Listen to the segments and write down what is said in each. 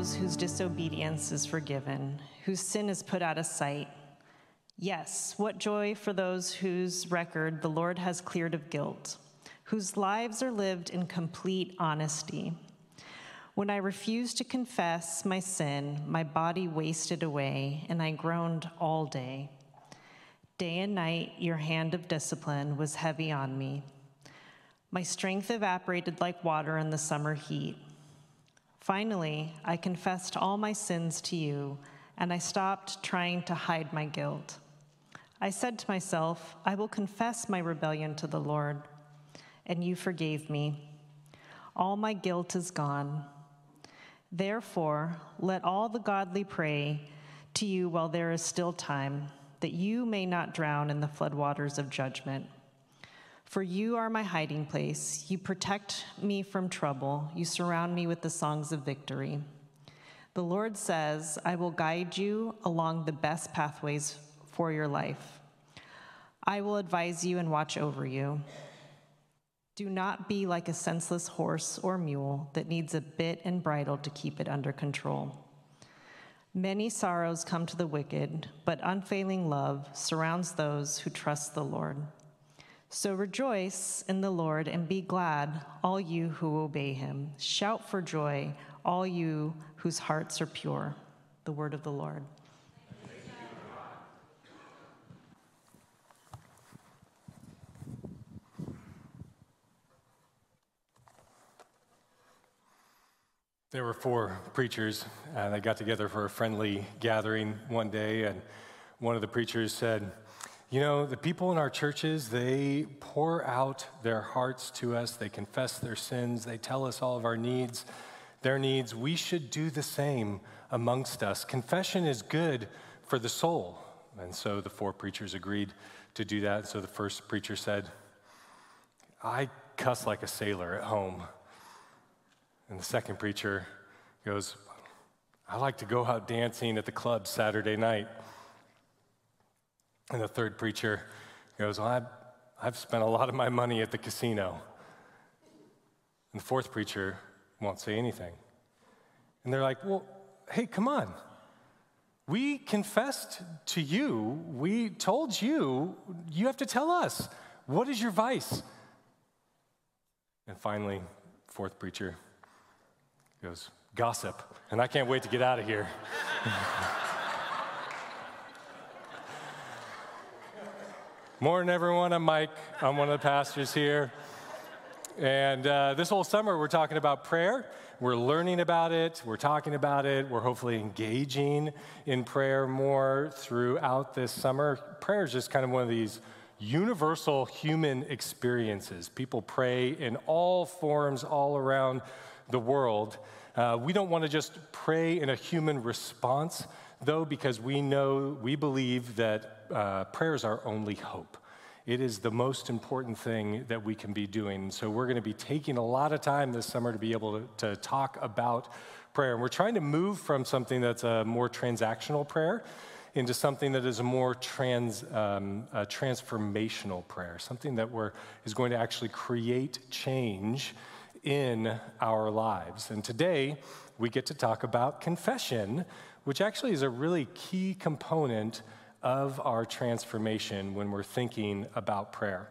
those whose disobedience is forgiven, whose sin is put out of sight. Yes, what joy for those whose record the Lord has cleared of guilt, whose lives are lived in complete honesty. When I refused to confess my sin, my body wasted away, and I groaned all day. Day and night, your hand of discipline was heavy on me. My strength evaporated like water in the summer heat. Finally, I confessed all my sins to you, and I stopped trying to hide my guilt. I said to myself, I will confess my rebellion to the Lord, and you forgave me. All my guilt is gone. Therefore, let all the godly pray to you while there is still time, that you may not drown in the floodwaters of judgment. For you are my hiding place. You protect me from trouble. You surround me with the songs of victory. The Lord says, I will guide you along the best pathways for your life. I will advise you and watch over you. Do not be like a senseless horse or mule that needs a bit and bridle to keep it under control. Many sorrows come to the wicked, but unfailing love surrounds those who trust the Lord. So rejoice in the Lord and be glad, all you who obey him. Shout for joy, all you whose hearts are pure. The word of the Lord. There were four preachers, uh, and they got together for a friendly gathering one day, and one of the preachers said, you know, the people in our churches, they pour out their hearts to us, they confess their sins, they tell us all of our needs, their needs. We should do the same amongst us. Confession is good for the soul. And so the four preachers agreed to do that. So the first preacher said, I cuss like a sailor at home. And the second preacher goes, I like to go out dancing at the club Saturday night. And the third preacher goes, well, I've, I've spent a lot of my money at the casino. And the fourth preacher won't say anything. And they're like, well, hey, come on. We confessed to you, we told you, you have to tell us. What is your vice? And finally, fourth preacher goes, gossip. And I can't wait to get out of here. Morning, everyone. I'm Mike. I'm one of the pastors here. And uh, this whole summer, we're talking about prayer. We're learning about it. We're talking about it. We're hopefully engaging in prayer more throughout this summer. Prayer is just kind of one of these universal human experiences. People pray in all forms all around the world. Uh, we don't want to just pray in a human response, though, because we know, we believe that uh, prayer is our only hope. It is the most important thing that we can be doing. So, we're going to be taking a lot of time this summer to be able to, to talk about prayer. And we're trying to move from something that's a more transactional prayer into something that is a more trans, um, a transformational prayer, something that we're, is going to actually create change in our lives. And today, we get to talk about confession, which actually is a really key component of our transformation when we're thinking about prayer.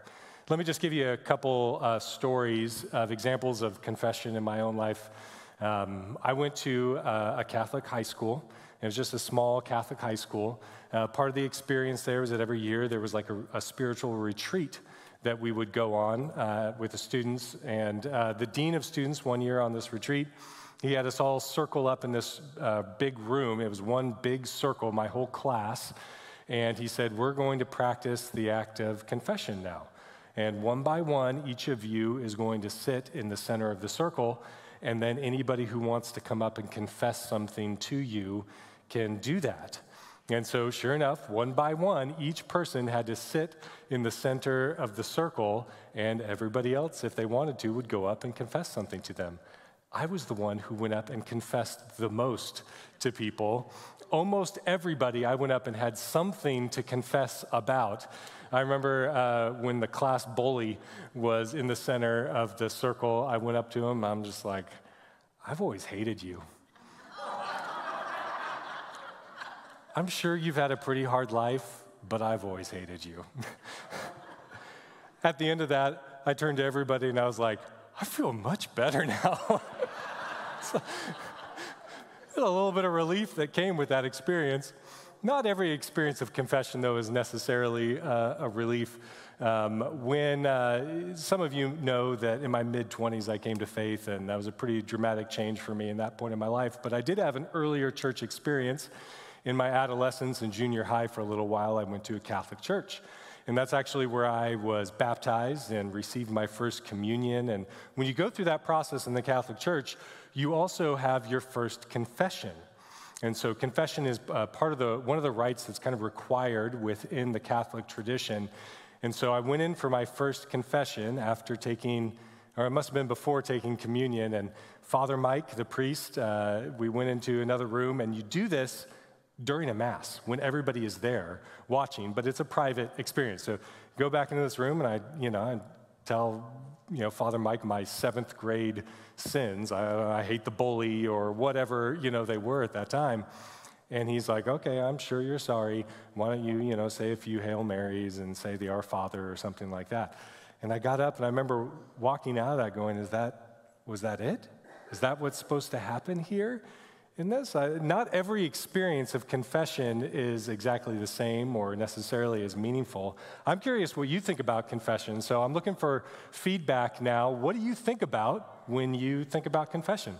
Let me just give you a couple uh, stories of examples of confession in my own life. Um, I went to uh, a Catholic high school. It was just a small Catholic high school. Uh, part of the experience there was that every year there was like a, a spiritual retreat that we would go on uh, with the students. And uh, the dean of students, one year on this retreat, he had us all circle up in this uh, big room. It was one big circle, my whole class and he said, We're going to practice the act of confession now. And one by one, each of you is going to sit in the center of the circle, and then anybody who wants to come up and confess something to you can do that. And so, sure enough, one by one, each person had to sit in the center of the circle, and everybody else, if they wanted to, would go up and confess something to them. I was the one who went up and confessed the most to people almost everybody I went up and had something to confess about. I remember uh, when the class bully was in the center of the circle, I went up to him. I'm just like, I've always hated you. I'm sure you've had a pretty hard life, but I've always hated you. At the end of that, I turned to everybody and I was like, I feel much better now. so, a little bit of relief that came with that experience. Not every experience of confession, though, is necessarily uh, a relief. Um, when uh, some of you know that in my mid 20s I came to faith, and that was a pretty dramatic change for me in that point in my life. But I did have an earlier church experience in my adolescence and junior high for a little while. I went to a Catholic church. And that's actually where I was baptized and received my first communion. And when you go through that process in the Catholic Church, you also have your first confession. And so confession is uh, part of the one of the rites that's kind of required within the Catholic tradition. And so I went in for my first confession after taking, or it must have been before taking communion. And Father Mike, the priest, uh, we went into another room, and you do this during a mass when everybody is there watching, but it's a private experience. So go back into this room and I, you know, I tell, you know, Father Mike my seventh grade sins. I, I hate the bully or whatever, you know, they were at that time. And he's like, okay, I'm sure you're sorry. Why don't you, you know, say a few Hail Marys and say the Our Father or something like that. And I got up and I remember walking out of that going, is that, was that it? Is that what's supposed to happen here? This. Uh, not every experience of confession is exactly the same or necessarily as meaningful. I'm curious what you think about confession, so I'm looking for feedback now. What do you think about when you think about confession?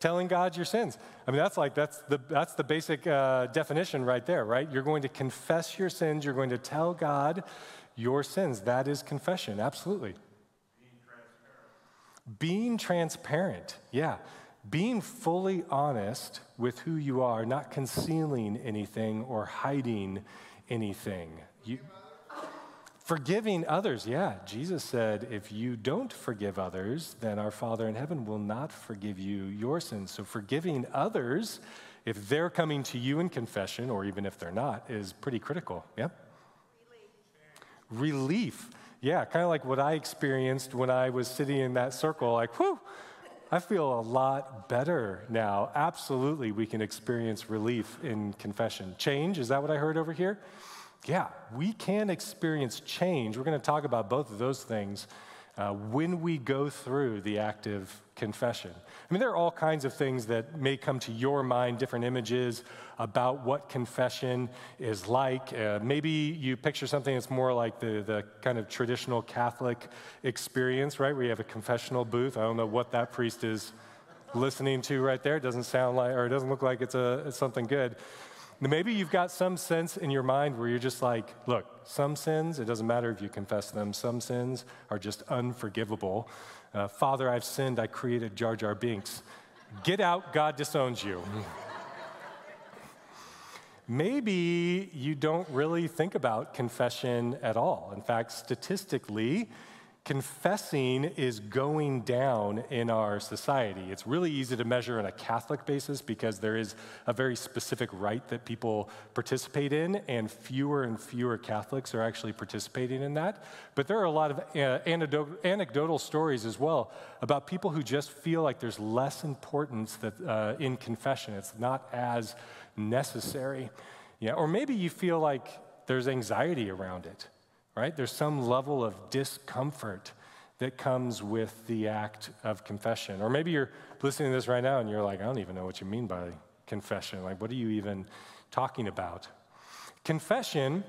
Telling God your sins. I mean, that's like, that's the, that's the basic uh, definition right there, right? You're going to confess your sins, you're going to tell God your sins. That is confession, absolutely. Being transparent, yeah. Being fully honest with who you are, not concealing anything or hiding anything. You, forgiving others, yeah. Jesus said, if you don't forgive others, then our Father in heaven will not forgive you your sins. So forgiving others, if they're coming to you in confession, or even if they're not, is pretty critical. Yeah? Relief. Relief yeah, kind of like what I experienced when I was sitting in that circle, like, whew, I feel a lot better now. Absolutely, we can experience relief in confession. Change, is that what I heard over here? Yeah, we can experience change. We're going to talk about both of those things uh, when we go through the active confession. I mean, there are all kinds of things that may come to your mind, different images about what confession is like. Uh, maybe you picture something that's more like the, the kind of traditional Catholic experience, right? Where you have a confessional booth. I don't know what that priest is listening to right there. It doesn't sound like, or it doesn't look like it's, a, it's something good. Maybe you've got some sense in your mind where you're just like, look, some sins, it doesn't matter if you confess them, some sins are just unforgivable. Uh, Father, I've sinned, I created Jar Jar Binks. Get out, God disowns you. Maybe you don't really think about confession at all. In fact, statistically, confessing is going down in our society. It's really easy to measure on a Catholic basis because there is a very specific rite that people participate in, and fewer and fewer Catholics are actually participating in that. But there are a lot of uh, anecdotal stories as well about people who just feel like there's less importance that, uh, in confession. It's not as necessary. Yeah, or maybe you feel like there's anxiety around it right? There's some level of discomfort that comes with the act of confession. Or maybe you're listening to this right now and you're like, I don't even know what you mean by confession. Like, what are you even talking about? Confession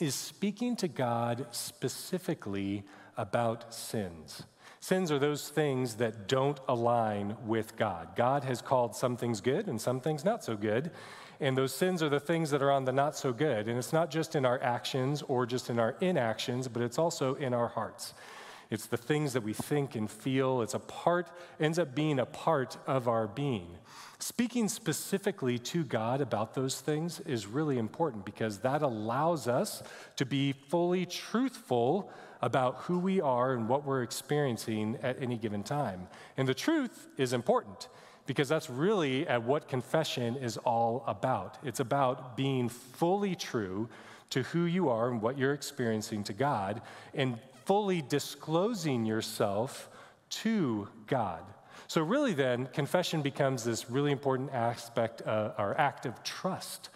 is speaking to God specifically about sins. Sins are those things that don't align with God. God has called some things good and some things not so good. And those sins are the things that are on the not so good. And it's not just in our actions or just in our inactions, but it's also in our hearts. It's the things that we think and feel. It's a part, ends up being a part of our being. Speaking specifically to God about those things is really important because that allows us to be fully truthful about who we are and what we're experiencing at any given time. And the truth is important because that's really at what confession is all about. It's about being fully true to who you are and what you're experiencing to God and fully disclosing yourself to God. So, really, then, confession becomes this really important aspect uh, or act of trust,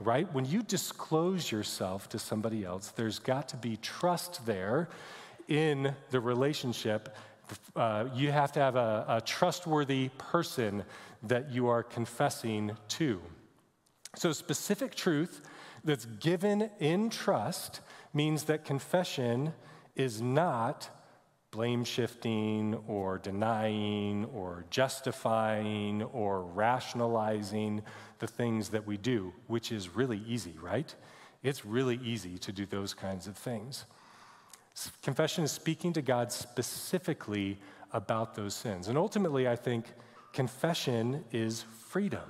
right? When you disclose yourself to somebody else, there's got to be trust there in the relationship. Uh, you have to have a, a trustworthy person that you are confessing to. So, specific truth that's given in trust means that confession is not blame shifting or denying or justifying or rationalizing the things that we do, which is really easy, right? It's really easy to do those kinds of things. Confession is speaking to God specifically about those sins. And ultimately, I think confession is freedom.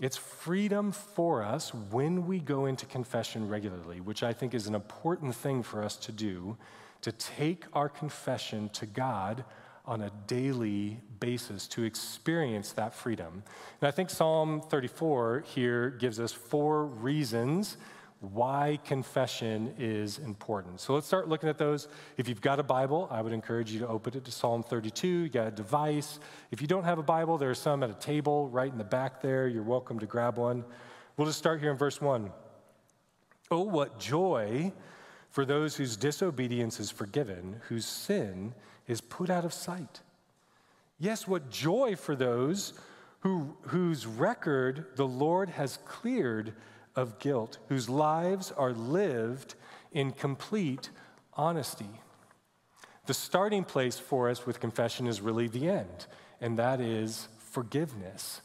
It's freedom for us when we go into confession regularly, which I think is an important thing for us to do to take our confession to God on a daily basis to experience that freedom. And I think Psalm 34 here gives us four reasons why confession is important. So let's start looking at those. If you've got a Bible, I would encourage you to open it to Psalm 32. You got a device. If you don't have a Bible, there are some at a table right in the back there. You're welcome to grab one. We'll just start here in verse 1. Oh, what joy for those whose disobedience is forgiven, whose sin is put out of sight. Yes, what joy for those who, whose record the Lord has cleared of guilt, whose lives are lived in complete honesty. The starting place for us with confession is really the end, and that is forgiveness.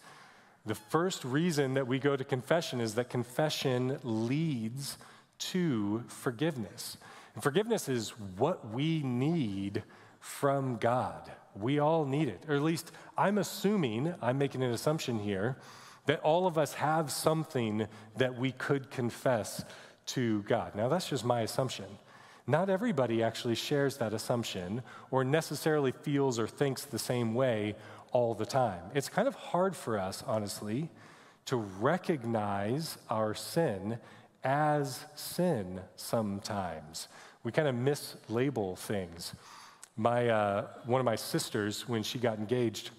The first reason that we go to confession is that confession leads to forgiveness. And forgiveness is what we need from God. We all need it, or at least I'm assuming, I'm making an assumption here, that all of us have something that we could confess to God. Now, that's just my assumption. Not everybody actually shares that assumption or necessarily feels or thinks the same way all the time. It's kind of hard for us, honestly, to recognize our sin as sin sometimes. We kind of mislabel things. My, uh, one of my sisters, when she got engaged,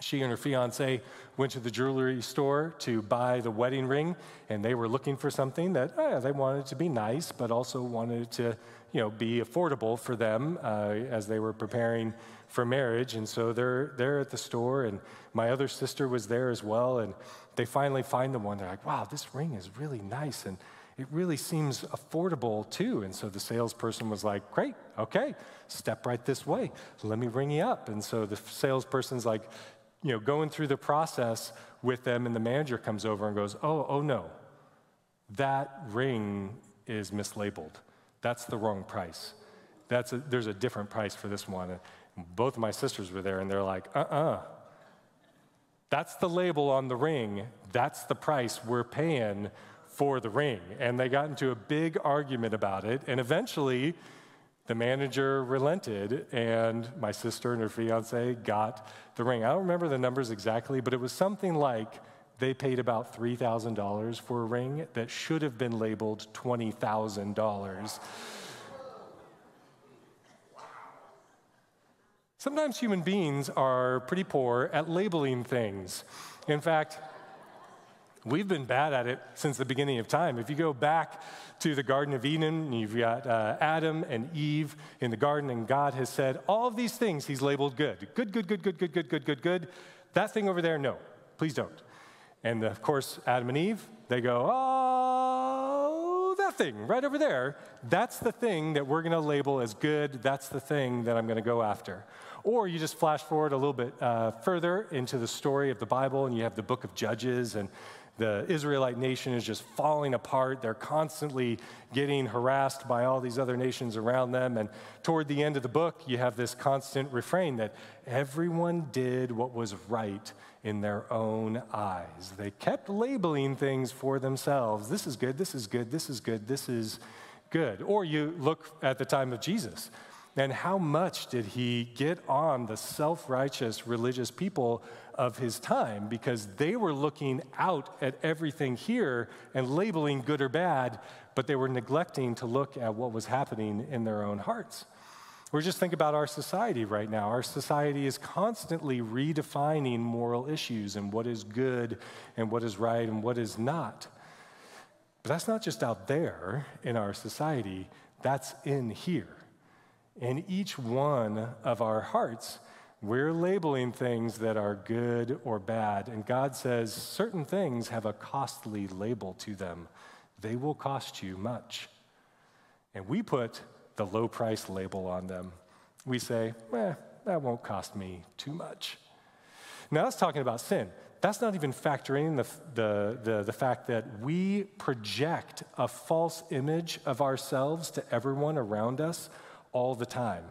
she and her fiance went to the jewelry store to buy the wedding ring, and they were looking for something that oh, they wanted to be nice, but also wanted to, you know, be affordable for them uh, as they were preparing for marriage. And so they're they're at the store, and my other sister was there as well, and they finally find the one. They're like, "Wow, this ring is really nice," and it really seems affordable too. And so the salesperson was like, Great, okay, step right this way. Let me ring you up. And so the salesperson's like, you know, going through the process with them, and the manager comes over and goes, Oh, oh no, that ring is mislabeled. That's the wrong price. That's a, there's a different price for this one. And both of my sisters were there, and they're like, uh uh-uh. uh That's the label on the ring. That's the price we're paying for the ring. And they got into a big argument about it. And eventually, the manager relented, and my sister and her fiance got the ring. I don't remember the numbers exactly, but it was something like they paid about $3,000 for a ring that should have been labeled $20,000. Sometimes human beings are pretty poor at labeling things. In fact, We've been bad at it since the beginning of time. If you go back to the Garden of Eden, you've got uh, Adam and Eve in the garden, and God has said all of these things He's labeled good. Good, good, good, good, good, good, good, good, good. That thing over there, no, please don't. And of course, Adam and Eve, they go, oh, that thing right over there, that's the thing that we're going to label as good. That's the thing that I'm going to go after. Or you just flash forward a little bit uh, further into the story of the Bible, and you have the book of Judges, and the Israelite nation is just falling apart. They're constantly getting harassed by all these other nations around them. And toward the end of the book, you have this constant refrain that everyone did what was right in their own eyes. They kept labeling things for themselves. This is good, this is good, this is good, this is good. Or you look at the time of Jesus. And how much did he get on the self righteous religious people of his time because they were looking out at everything here and labeling good or bad, but they were neglecting to look at what was happening in their own hearts. Or just think about our society right now. Our society is constantly redefining moral issues and what is good and what is right and what is not. But that's not just out there in our society, that's in here. In each one of our hearts, we're labeling things that are good or bad. And God says certain things have a costly label to them, they will cost you much. And we put the low price label on them. We say, eh, that won't cost me too much. Now, that's talking about sin. That's not even factoring the, the, the, the, fact that we project a false image of ourselves to everyone around us all the time.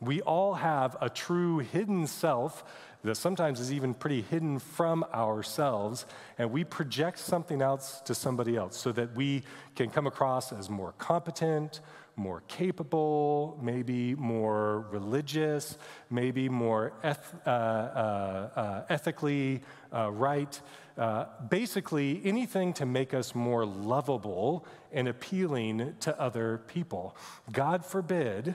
We all have a true hidden self that sometimes is even pretty hidden from ourselves, and we project something else to somebody else so that we can come across as more competent, more capable, maybe more religious, maybe more eth- uh, uh, uh, ethically uh, right. Uh, basically, anything to make us more lovable and appealing to other people. God forbid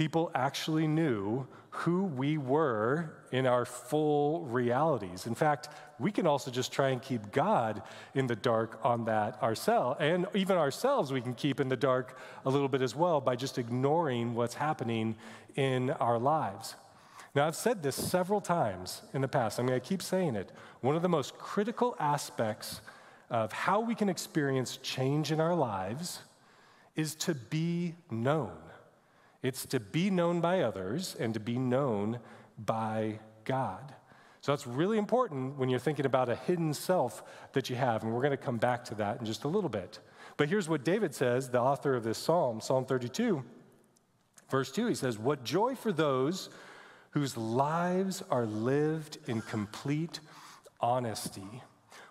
people actually knew who we were in our full realities. In fact, we can also just try and keep God in the dark on that ourselves. And even ourselves, we can keep in the dark a little bit as well by just ignoring what's happening in our lives. Now, I've said this several times in the past. I'm going to keep saying it. One of the most critical aspects of how we can experience change in our lives is to be known. It's to be known by others and to be known by God. So that's really important when you're thinking about a hidden self that you have. And we're going to come back to that in just a little bit. But here's what David says, the author of this psalm, Psalm 32, verse 2. He says, What joy for those whose lives are lived in complete honesty,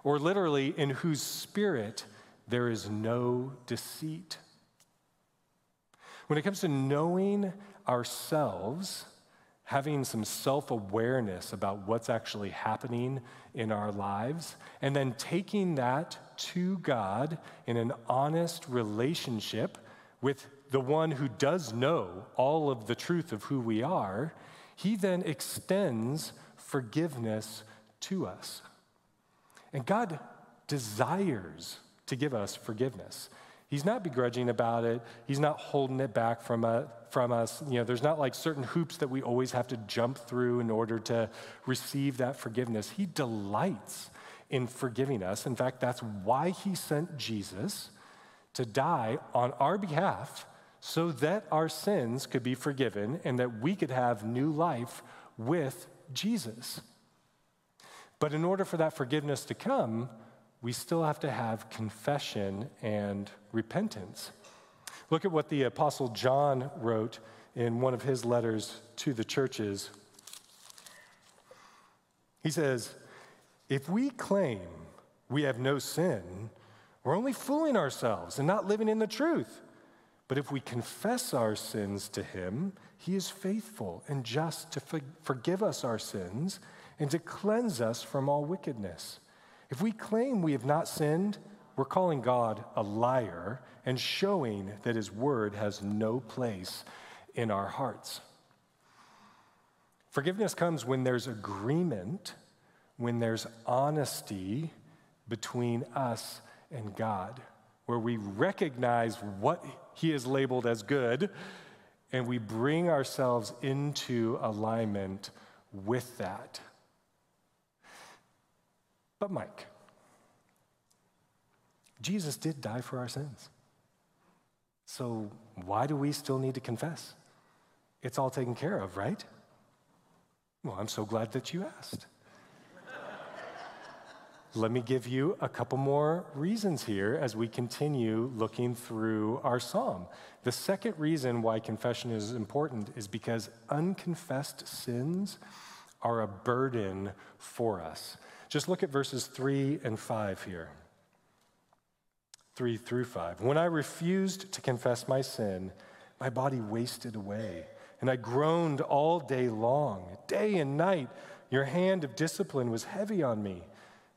or literally, in whose spirit there is no deceit. When it comes to knowing ourselves, having some self awareness about what's actually happening in our lives, and then taking that to God in an honest relationship with the one who does know all of the truth of who we are, he then extends forgiveness to us. And God desires to give us forgiveness. He's not begrudging about it. He's not holding it back from, uh, from us. You know, there's not like certain hoops that we always have to jump through in order to receive that forgiveness. He delights in forgiving us. In fact, that's why he sent Jesus to die on our behalf so that our sins could be forgiven and that we could have new life with Jesus. But in order for that forgiveness to come, we still have to have confession and repentance. Look at what the Apostle John wrote in one of his letters to the churches. He says, If we claim we have no sin, we're only fooling ourselves and not living in the truth. But if we confess our sins to him, he is faithful and just to forgive us our sins and to cleanse us from all wickedness. If we claim we have not sinned, we're calling God a liar and showing that his word has no place in our hearts. Forgiveness comes when there's agreement, when there's honesty between us and God, where we recognize what he is labeled as good and we bring ourselves into alignment with that. But, Mike, Jesus did die for our sins. So, why do we still need to confess? It's all taken care of, right? Well, I'm so glad that you asked. Let me give you a couple more reasons here as we continue looking through our psalm. The second reason why confession is important is because unconfessed sins are a burden for us. Just look at verses 3 and 5 here. 3 through 5. When I refused to confess my sin, my body wasted away, and I groaned all day long. Day and night, your hand of discipline was heavy on me.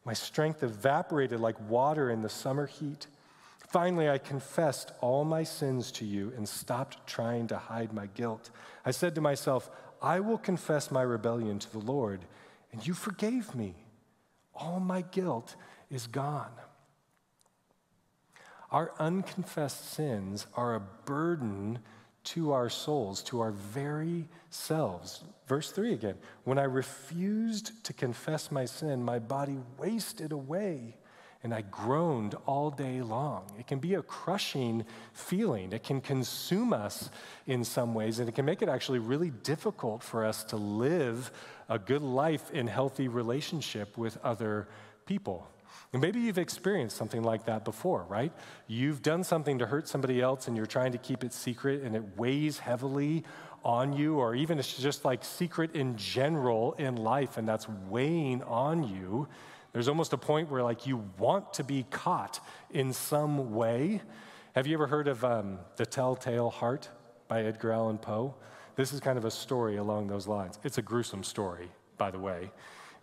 My strength evaporated like water in the summer heat. Finally, I confessed all my sins to you and stopped trying to hide my guilt. I said to myself, I will confess my rebellion to the Lord, and you forgave me. All my guilt is gone. Our unconfessed sins are a burden to our souls, to our very selves. Verse 3 again When I refused to confess my sin, my body wasted away and I groaned all day long. It can be a crushing feeling. It can consume us in some ways, and it can make it actually really difficult for us to live a good life in healthy relationship with other people. And maybe you've experienced something like that before, right? You've done something to hurt somebody else and you're trying to keep it secret and it weighs heavily on you, or even it's just like secret in general in life and that's weighing on you. There's almost a point where like you want to be caught in some way. Have you ever heard of um, The Telltale Heart by Edgar Allan Poe? This is kind of a story along those lines. It's a gruesome story, by the way.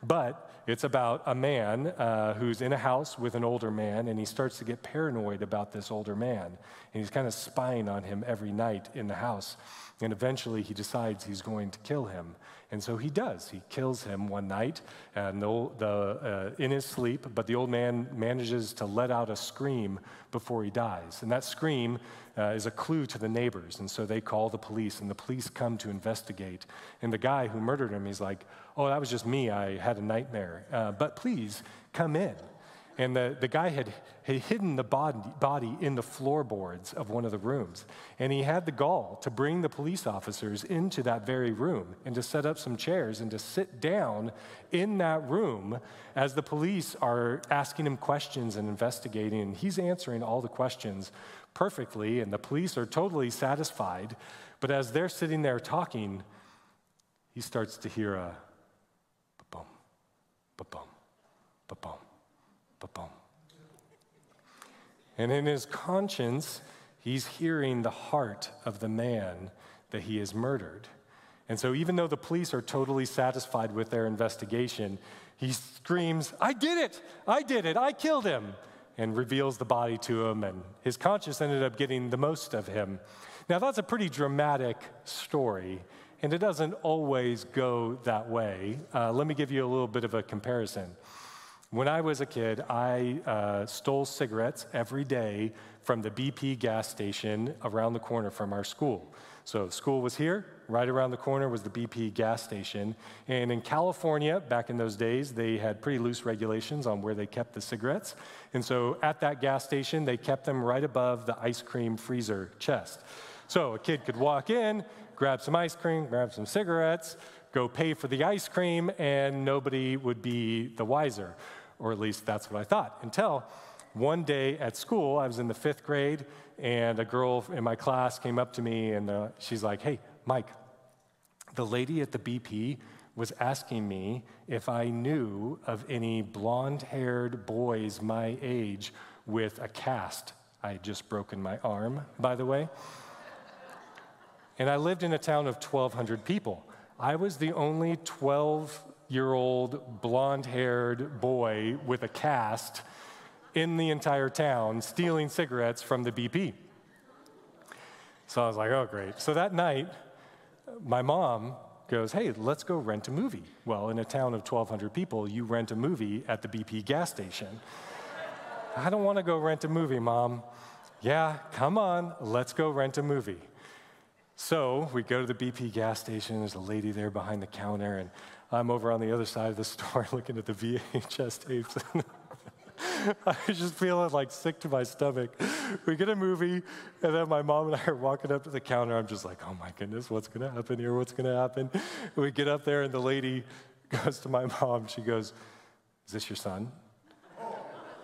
But it's about a man uh, who's in a house with an older man, and he starts to get paranoid about this older man. And he's kind of spying on him every night in the house. And eventually he decides he's going to kill him. And so he does. He kills him one night and the, the, uh, in his sleep, but the old man manages to let out a scream before he dies. And that scream uh, is a clue to the neighbors. And so they call the police, and the police come to investigate. And the guy who murdered him, he's like, Oh, that was just me. I had a nightmare. Uh, but please come in. And the, the guy had, had hidden the body, body in the floorboards of one of the rooms. And he had the gall to bring the police officers into that very room and to set up some chairs and to sit down in that room as the police are asking him questions and investigating. And he's answering all the questions perfectly, and the police are totally satisfied. But as they're sitting there talking, he starts to hear a ba-boom, ba-boom, ba-boom ba-boom. And in his conscience, he's hearing the heart of the man that he has murdered. And so, even though the police are totally satisfied with their investigation, he screams, I did it! I did it! I killed him! And reveals the body to him, and his conscience ended up getting the most of him. Now, that's a pretty dramatic story, and it doesn't always go that way. Uh, let me give you a little bit of a comparison. When I was a kid, I uh, stole cigarettes every day from the BP gas station around the corner from our school. So, school was here, right around the corner was the BP gas station. And in California, back in those days, they had pretty loose regulations on where they kept the cigarettes. And so, at that gas station, they kept them right above the ice cream freezer chest. So, a kid could walk in, grab some ice cream, grab some cigarettes, go pay for the ice cream, and nobody would be the wiser or at least that's what I thought, until one day at school, I was in the fifth grade, and a girl in my class came up to me and uh, she's like, Hey, Mike, the lady at the BP was asking me if I knew of any blonde haired boys my age with a cast. I had just broken my arm, by the way. and I lived in a town of 1,200 people. I was the only 12 year old blonde haired boy with a cast in the entire town stealing cigarettes from the BP. So I was like, oh, great. So that night, my mom goes, hey, let's go rent a movie. Well, in a town of 1,200 people, you rent a movie at the BP gas station. I don't want to go rent a movie, mom. Yeah, come on, let's go rent a movie. So we go to the BP gas station. There's a lady there behind the counter, and I'm over on the other side of the store looking at the VHS tapes. I was just feeling like sick to my stomach. We get a movie, and then my mom and I are walking up to the counter. I'm just like, oh my goodness, what's going to happen here? What's going to happen? We get up there, and the lady goes to my mom. She goes, Is this your son?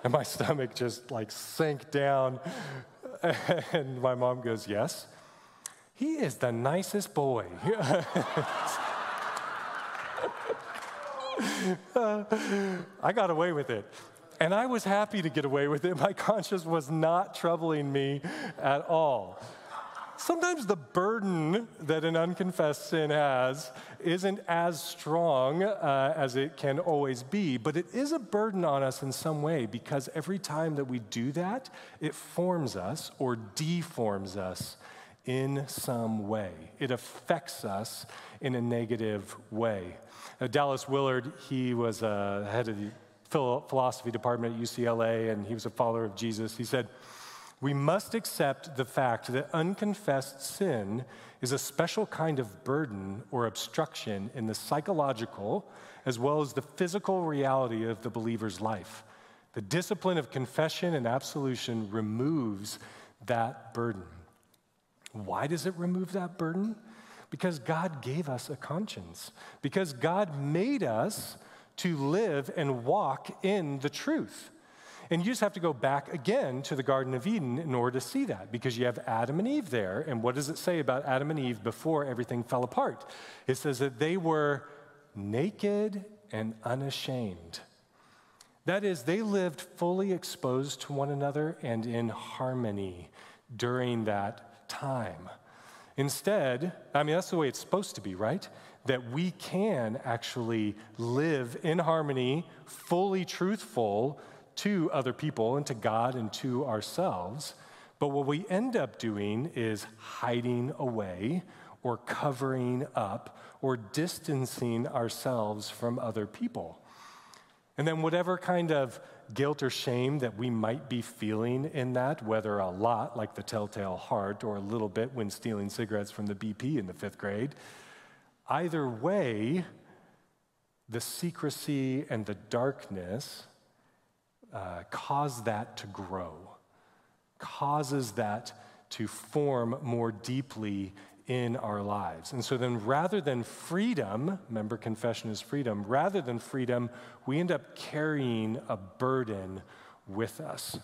And my stomach just like sank down. And my mom goes, Yes. He is the nicest boy. I got away with it. And I was happy to get away with it. My conscience was not troubling me at all. sometimes the burden that an unconfessed sin has isn't as strong uh, as it can always be, but it is a burden on us in some way because every time that we do that, it forms us or deforms us in some way. It affects us in a negative way. Dallas Willard, he was uh, head of the philosophy department at UCLA, and he was a follower of Jesus. He said, We must accept the fact that unconfessed sin is a special kind of burden or obstruction in the psychological as well as the physical reality of the believer's life. The discipline of confession and absolution removes that burden. Why does it remove that burden? Because God gave us a conscience, because God made us to live and walk in the truth. And you just have to go back again to the Garden of Eden in order to see that, because you have Adam and Eve there. And what does it say about Adam and Eve before everything fell apart? It says that they were naked and unashamed. That is, they lived fully exposed to one another and in harmony during that time. Instead, I mean, that's the way it's supposed to be, right? That we can actually live in harmony, fully truthful to other people and to God and to ourselves. But what we end up doing is hiding away or covering up or distancing ourselves from other people. And then, whatever kind of guilt or shame that we might be feeling in that, whether a lot, like the telltale heart, or a little bit when stealing cigarettes from the BP in the fifth grade, either way, the secrecy and the darkness uh, cause that to grow, causes that to form more deeply in our lives. And so then, rather than freedom, remember, confession is freedom, rather than freedom, we end up carrying a burden with us.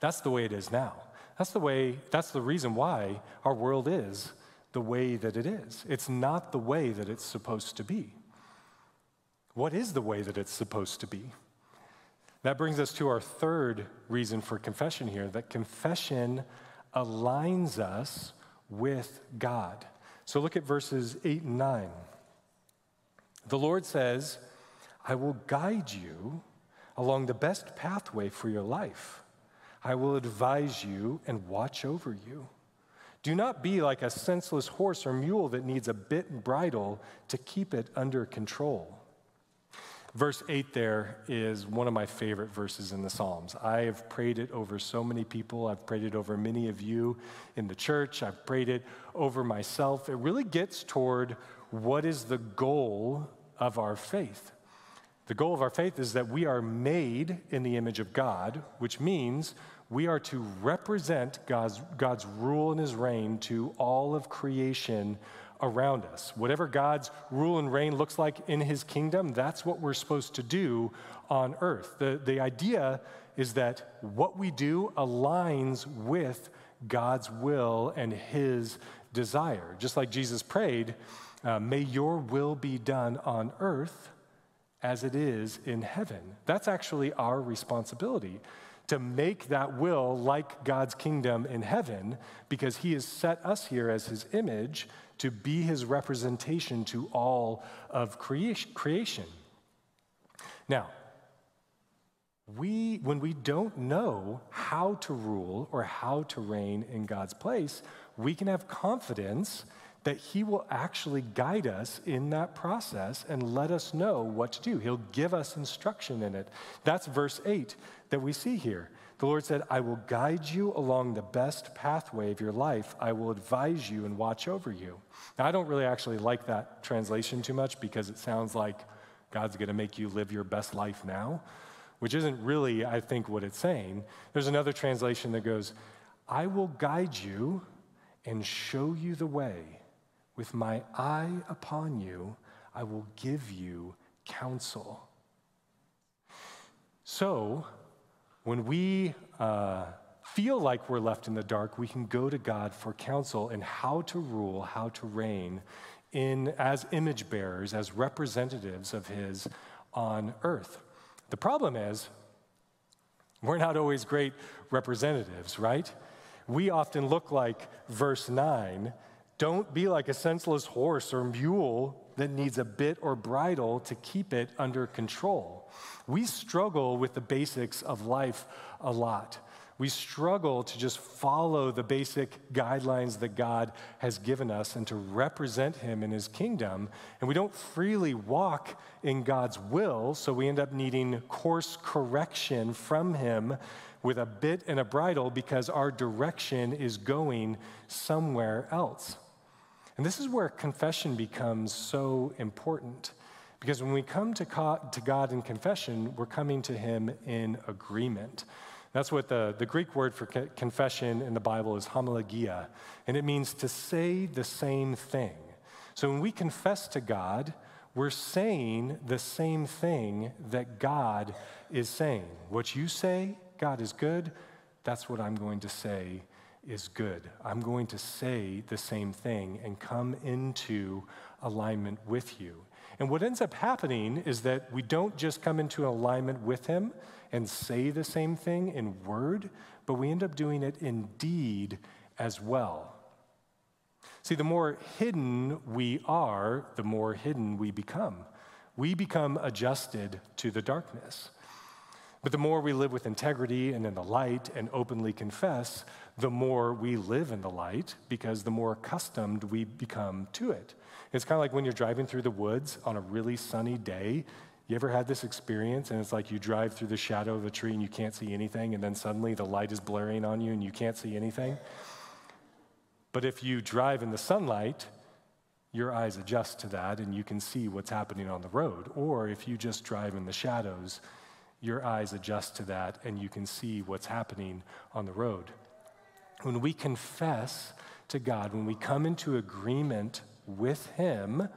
That's the way it is now. That's the way, that's the reason why our world is the way that it is. It's not the way that it's supposed to be. What is the way that it's supposed to be? That brings us to our third reason for confession here that confession aligns us with God. So look at verses 8 and 9. The Lord says, I will guide you along the best pathway for your life. I will advise you and watch over you. Do not be like a senseless horse or mule that needs a bit and bridle to keep it under control. Verse 8 there is one of my favorite verses in the Psalms. I have prayed it over so many people. I've prayed it over many of you in the church. I've prayed it over myself. It really gets toward what is the goal of our faith. The goal of our faith is that we are made in the image of God, which means we are to represent God's, God's rule and his reign to all of creation around us. Whatever God's rule and reign looks like in his kingdom, that's what we're supposed to do on earth. The, the idea is that what we do aligns with God's will and his desire. Just like Jesus prayed, uh, may your will be done on earth as it is in heaven. That's actually our responsibility to make that will like God's kingdom in heaven because he has set us here as his image to be his representation to all of creation. Now, we, when we don't know how to rule or how to reign in God's place, we can have confidence that He will actually guide us in that process and let us know what to do. He'll give us instruction in it. That's verse 8 that we see here. The Lord said, I will guide you along the best pathway of your life. I will advise you and watch over you. Now, I don't really actually like that translation too much because it sounds like God's going to make you live your best life now, which isn't really, I think, what it's saying. There's another translation that goes, I will guide you and show you the way. With my eye upon you, I will give you counsel. So, when we uh, feel like we're left in the dark, we can go to God for counsel in how to rule, how to reign in, as image bearers, as representatives of His on earth. The problem is, we're not always great representatives, right? we often look like verse 9 don't be like a senseless horse or mule that needs a bit or bridle to keep it under control. We struggle with the basics of life a lot. We struggle to just follow the basic guidelines that God has given us and to represent Him in His kingdom. And we don't freely walk in God's will, so we end up needing course correction from Him with a bit and a bridle because our direction is going somewhere else. And this is where confession becomes so important. Because when we come to God in confession, we're coming to Him in agreement. That's what the, the Greek word for confession in the Bible is homologia, and it means to say the same thing. So when we confess to God, we're saying the same thing that God is saying. What you say, God is good, that's what I'm going to say is good. I'm going to say the same thing and come into alignment with you. And what ends up happening is that we don't just come into alignment with Him and say the same thing in word, but we end up doing it in deed as well. See, the more hidden we are, the more hidden we become. We become adjusted to the darkness. But the more we live with integrity and in the light and openly confess, the more we live in the light because the more accustomed we become to it. It's kind of like when you're driving through the woods on a really sunny day you ever had this experience and it's like you drive through the shadow of a tree and you can't see anything, and then suddenly the light is blaring on you and you can't see anything? But if you drive in the sunlight, your eyes adjust to that and you can see what's happening on the road. Or if you just drive in the shadows, your eyes adjust to that and you can see what's happening on the road. When we confess to God, when we come into agreement with Him,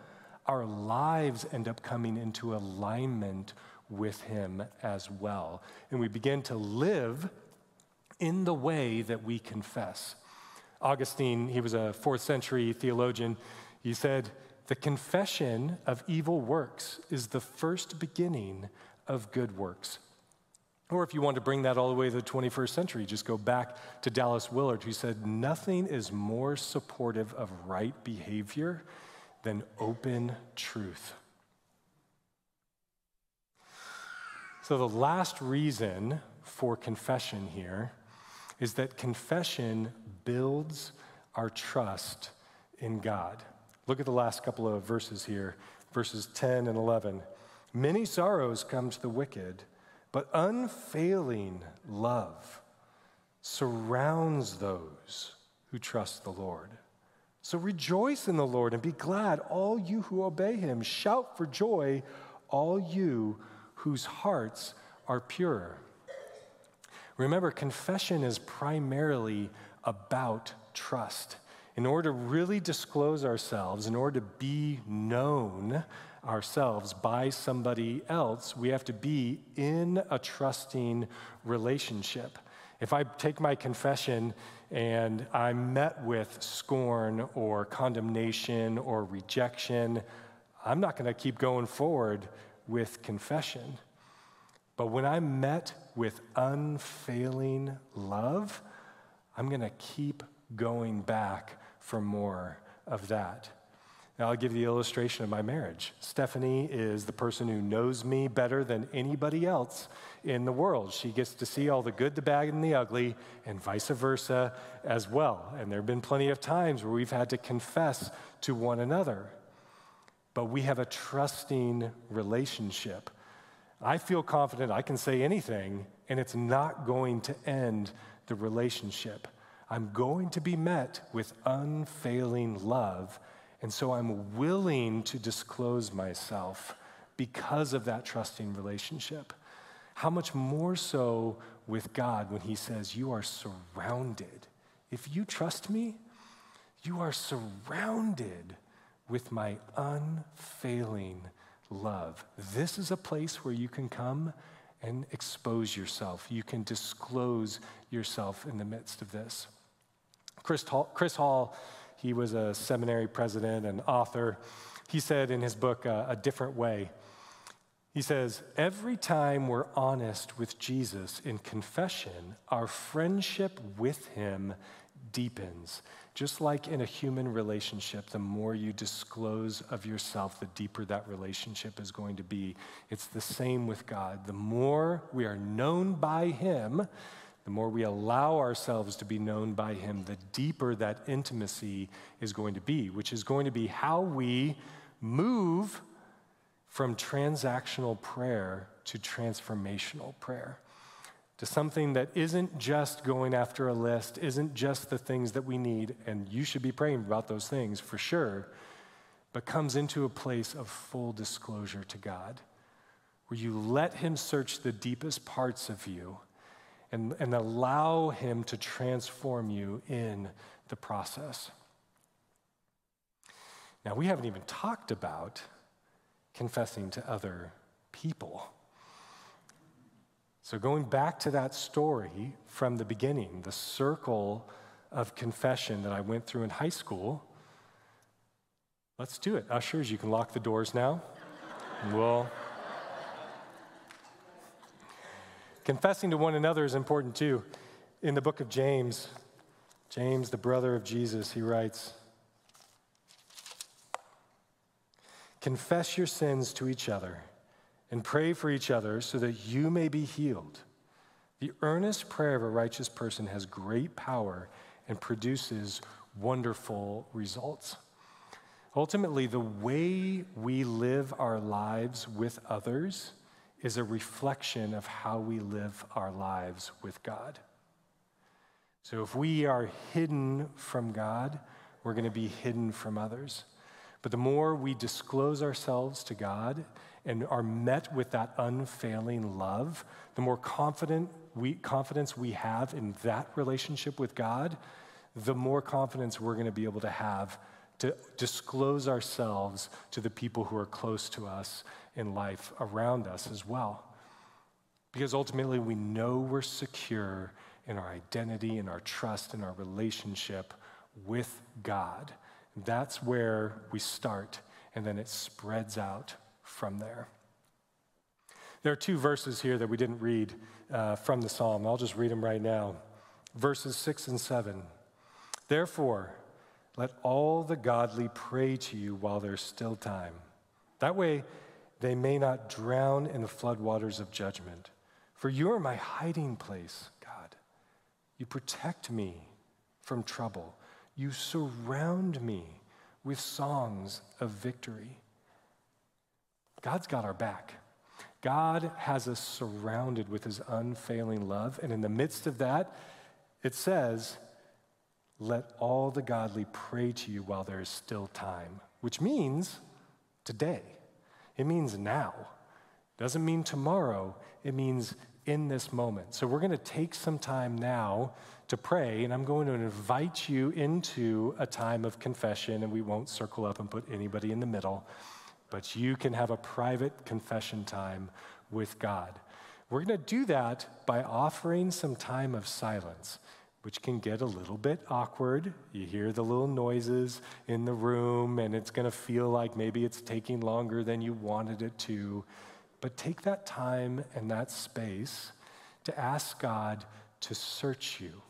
our lives end up coming into alignment with Him as well. And we begin to live in the way that we confess. Augustine, he was a fourth century theologian, he said, The confession of evil works is the first beginning of good works. Or if you want to bring that all the way to the 21st century, just go back to Dallas Willard, who said, Nothing is more supportive of right behavior than open truth. So, the last reason for confession here is that confession builds our trust in God. Look at the last couple of verses here, verses 10 and 11. Many sorrows come to the wicked, but unfailing love surrounds those who trust the Lord. So rejoice in the Lord and be glad, all you who obey him. Shout for joy, all you whose hearts are pure. Remember, confession is primarily about trust. In order to really disclose ourselves, in order to be known ourselves by somebody else, we have to be in a trusting relationship. If I take my confession and I'm met with scorn or condemnation or rejection, I'm not going to keep going forward with confession. But when I'm met with unfailing love, I'm going to keep going back for more of that. Now, I'll give you the illustration of my marriage. Stephanie is the person who knows me better than anybody else in the world. She gets to see all the good, the bad, and the ugly, and vice versa as well. And there have been plenty of times where we've had to confess to one another. But we have a trusting relationship. I feel confident I can say anything, and it's not going to end the relationship. I'm going to be met with unfailing love and so I'm willing to disclose myself because of that trusting relationship. How much more so with God when He says, You are surrounded. If you trust me, you are surrounded with my unfailing love. This is a place where you can come and expose yourself. You can disclose yourself in the midst of this. Chris Hall, Chris Hall he was a seminary president and author. He said in his book, uh, A Different Way, he says, Every time we're honest with Jesus in confession, our friendship with him deepens. Just like in a human relationship, the more you disclose of yourself, the deeper that relationship is going to be. It's the same with God. The more we are known by Him, the more we allow ourselves to be known by Him, the deeper that intimacy is going to be, which is going to be how we move from transactional prayer to transformational prayer. To something that isn't just going after a list, isn't just the things that we need, and you should be praying about those things for sure, but comes into a place of full disclosure to God, where you let Him search the deepest parts of you and, and allow Him to transform you in the process. Now, we haven't even talked about confessing to other people. So, going back to that story from the beginning, the circle of confession that I went through in high school, let's do it. Ushers, you can lock the doors now. we'll. Confessing to one another is important too. In the book of James, James, the brother of Jesus, he writes Confess your sins to each other and pray for each other so that you may be healed. The earnest prayer of a righteous person has great power and produces wonderful results. Ultimately, the way we live our lives with others is a reflection of how we live our lives with God. So if we are hidden from God, we're going to be hidden from others. But the more we disclose ourselves to God and are met with that unfailing love, the more confident we, confidence we have in that relationship with God, the more confidence we're going to be able to have to disclose ourselves to the people who are close to us in life around us as well. Because ultimately, we know we're secure in our identity, in our trust, in our relationship with God. That's where we start, and then it spreads out from there. There are two verses here that we didn't read uh, from the psalm. I'll just read them right now. Verses six and seven. Therefore, let all the godly pray to you while there's still time. That way, they may not drown in the floodwaters of judgment. For you are my hiding place, God. You protect me from trouble. You surround me with songs of victory. God's got our back. God has us surrounded with his unfailing love. And in the midst of that, it says, Let all the godly pray to you while there is still time, which means today. It means now. It doesn't mean tomorrow, it means in this moment. So we're going to take some time now to pray, and I'm going to invite you into a time of confession, and we won't circle up and put anybody in the middle but you can have a private confession time with God. We're going to do that by offering some time of silence, which can get a little bit awkward. You hear the little noises in the room, and it's going to feel like maybe it's taking longer than you wanted it to. But take that time and that space to ask God to search you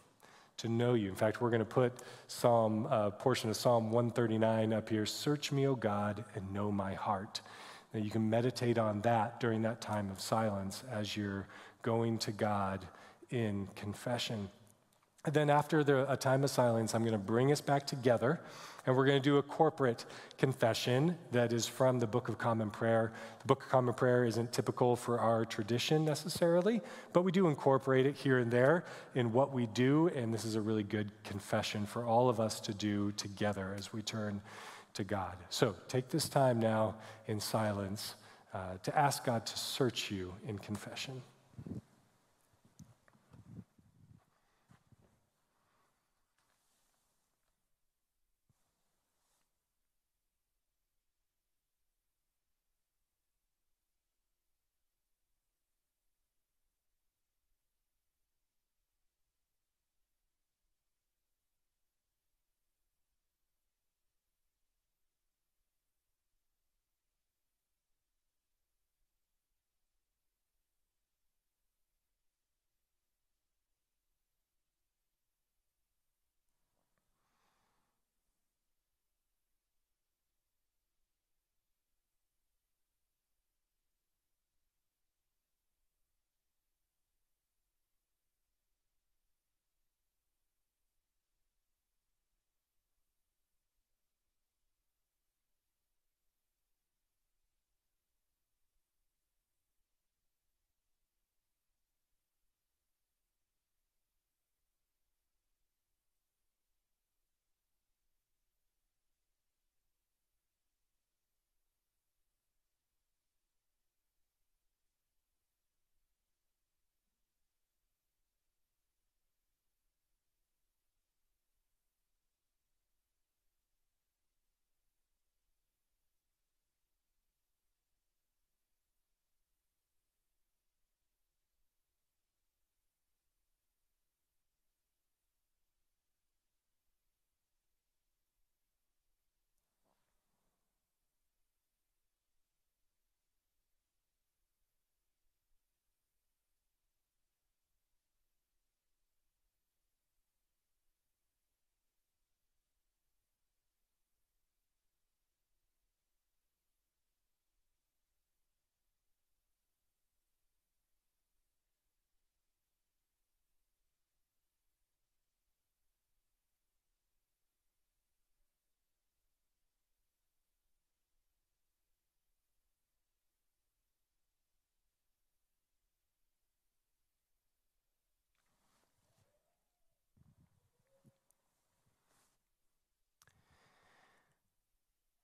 to know you. In fact, we're going to put Psalm uh, portion of Psalm 139 up here. Search me, O God, and know my heart. Now you can meditate on that during that time of silence as you're going to God in confession. And then after the, a time of silence, I'm going to bring us back together and we're going to do a corporate confession that is from the Book of Common Prayer. The Book of Common Prayer isn't typical for our tradition necessarily, but we do incorporate it here and there in what we do, and this is a really good confession for all of us to do together as we turn to God. So take this time now in silence uh, to ask God to search you in confession.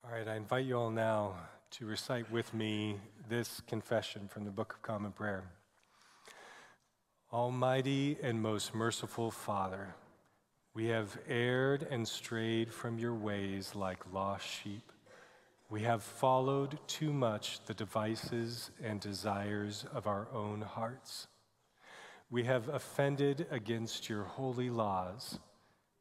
All right, I invite you all now to recite with me this confession from the Book of Common Prayer. Almighty and most merciful Father, we have erred and strayed from your ways like lost sheep. We have followed too much the devices and desires of our own hearts. We have offended against your holy laws.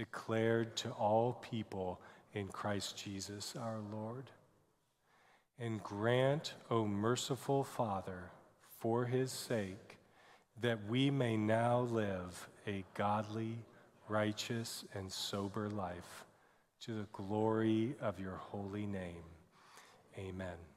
declared to all people in Christ Jesus our Lord. And grant, O merciful Father, for his sake, that we may now live a godly, righteous, and sober life to the glory of your holy name. Amen.